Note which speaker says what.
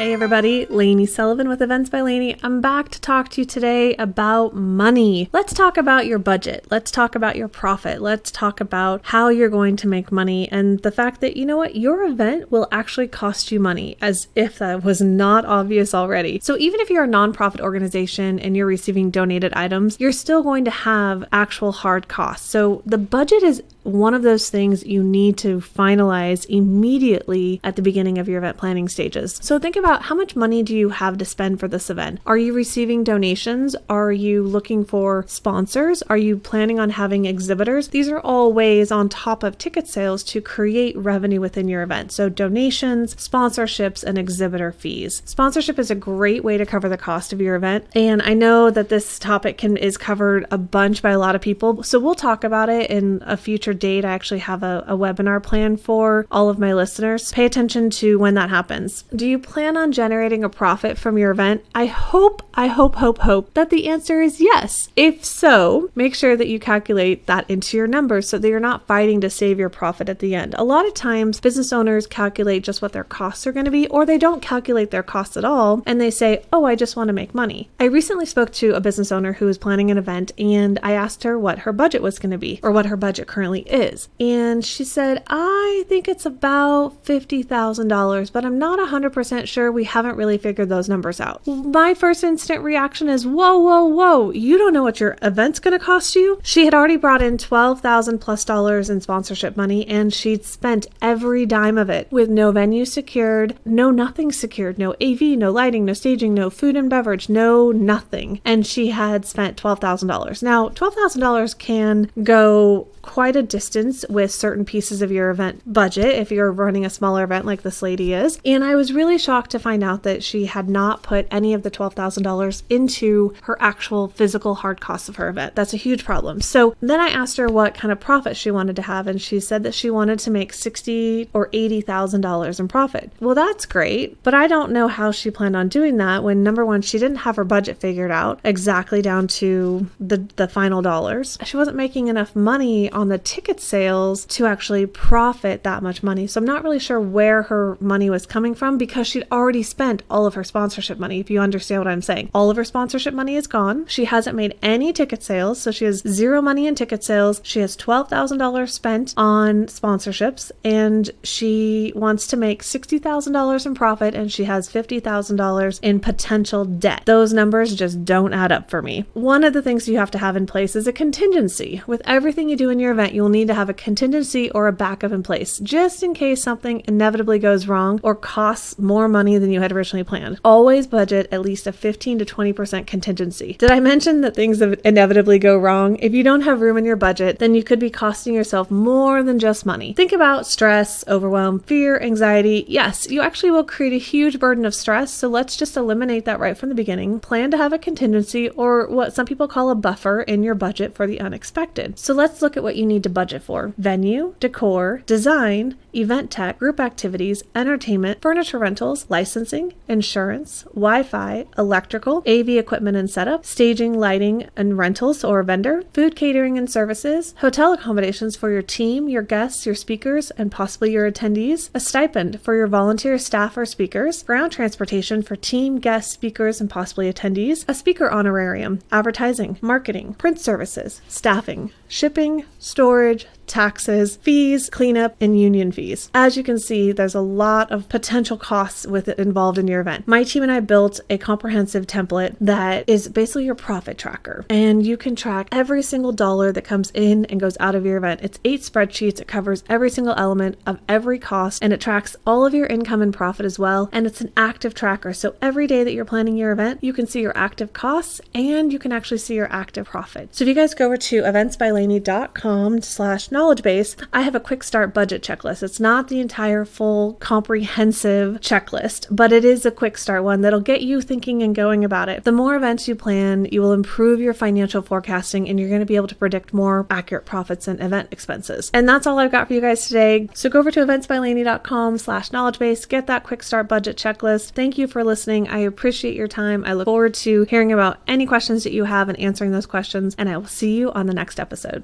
Speaker 1: Hey everybody, Lainey Sullivan with Events by Lainey. I'm back to talk to you today about money. Let's talk about your budget. Let's talk about your profit. Let's talk about how you're going to make money and the fact that, you know what, your event will actually cost you money, as if that was not obvious already. So even if you're a nonprofit organization and you're receiving donated items, you're still going to have actual hard costs. So the budget is one of those things you need to finalize immediately at the beginning of your event planning stages. So think about how much money do you have to spend for this event? Are you receiving donations? Are you looking for sponsors? Are you planning on having exhibitors? These are all ways on top of ticket sales to create revenue within your event. So donations, sponsorships, and exhibitor fees. Sponsorship is a great way to cover the cost of your event. And I know that this topic can is covered a bunch by a lot of people. So we'll talk about it in a future date. I actually have a, a webinar plan for all of my listeners. Pay attention to when that happens. Do you plan on generating a profit from your event? I hope, I hope, hope, hope that the answer is yes. If so, make sure that you calculate that into your numbers so that you're not fighting to save your profit at the end. A lot of times, business owners calculate just what their costs are going to be, or they don't calculate their costs at all and they say, Oh, I just want to make money. I recently spoke to a business owner who was planning an event and I asked her what her budget was going to be or what her budget currently is. And she said, I think it's about $50,000, but I'm not 100% sure. We haven't really figured those numbers out. My first instant reaction is, Whoa, whoa, whoa, you don't know what your event's going to cost you? She had already brought in 12,000 plus dollars in sponsorship money and she'd spent every dime of it with no venue secured, no nothing secured, no AV, no lighting, no staging, no food and beverage, no nothing. And she had spent $12,000. Now, $12,000 can go quite a distance with certain pieces of your event budget if you're running a smaller event like this lady is. And I was really shocked to find out that she had not put any of the $12,000 into her actual physical hard costs of her event. That's a huge problem. So then I asked her what kind of profit she wanted to have, and she said that she wanted to make sixty or eighty thousand dollars in profit. Well, that's great, but I don't know how she planned on doing that when number one, she didn't have her budget figured out exactly down to the the final dollars. She wasn't making enough money on the ticket sales to actually profit that much money. So I'm not really sure where her money was coming from because she'd already spent all of her sponsorship money, if you understand what I'm saying. All of her sponsorship money is gone. She hasn't made any ticket sales, so she has zero money in ticket sales. She has $12,000 spent on sponsorships and she wants to make $60,000 in profit and she has $50,000 in potential debt. Those numbers just don't add up for me. One of the things you have to have in place is a contingency. With everything you do in your event, you'll need to have a contingency or a backup in place just in case something inevitably goes wrong or costs more money than you had originally planned. Always budget at least a 15 to 20% contingency. Did I mention that things inevitably go wrong? If you don't have room in your budget, then you could be costing yourself more than just money. Think about stress, overwhelm, fear, anxiety. Yes, you actually will create a huge burden of stress, so let's just eliminate that right from the beginning. Plan to have a contingency or what some people call a buffer in your budget for the unexpected. So let's look at what you need to budget for venue, decor, design, event tech, group activities, entertainment, furniture rentals, licensing, insurance, Wi Fi, electrical, AV equipment and setup, staging, lighting, and rentals or vendor, food catering and services, hotel accommodations for your team, your guests, your speakers, and possibly your attendees, a stipend for your volunteer staff or speakers, ground transportation for team, guests, speakers, and possibly attendees, a speaker honorarium, advertising, marketing, print services, staffing, shipping, storage, taxes, fees, cleanup, and union fees. As you can see, there's a lot of potential costs with it involved in your event. My team and I built a comprehensive template that is basically your profit tracker, and you can track every single dollar that comes in and goes out of your event. It's eight spreadsheets, it covers every single element of every cost, and it tracks all of your income and profit as well. And it's an active tracker. So every day that you're planning your event, you can see your active costs and you can actually see your active profit. So if you guys go over to eventsbylaney.com slash knowledge base, I have a quick start budget checklist. It's not the entire full comprehensive checklist, but it is a quick start one that'll get you thinking and going about it. The more events you plan, you will improve your financial forecasting and you're going to be able to predict more accurate profits and event expenses. And that's all I've got for you guys today. So go over to eventsbylaney.com slash knowledge base, get that quick start budget checklist. Thank you for listening. I appreciate your time. I look forward to hearing about any questions that you have and answering those questions, and I will see you on the next episode.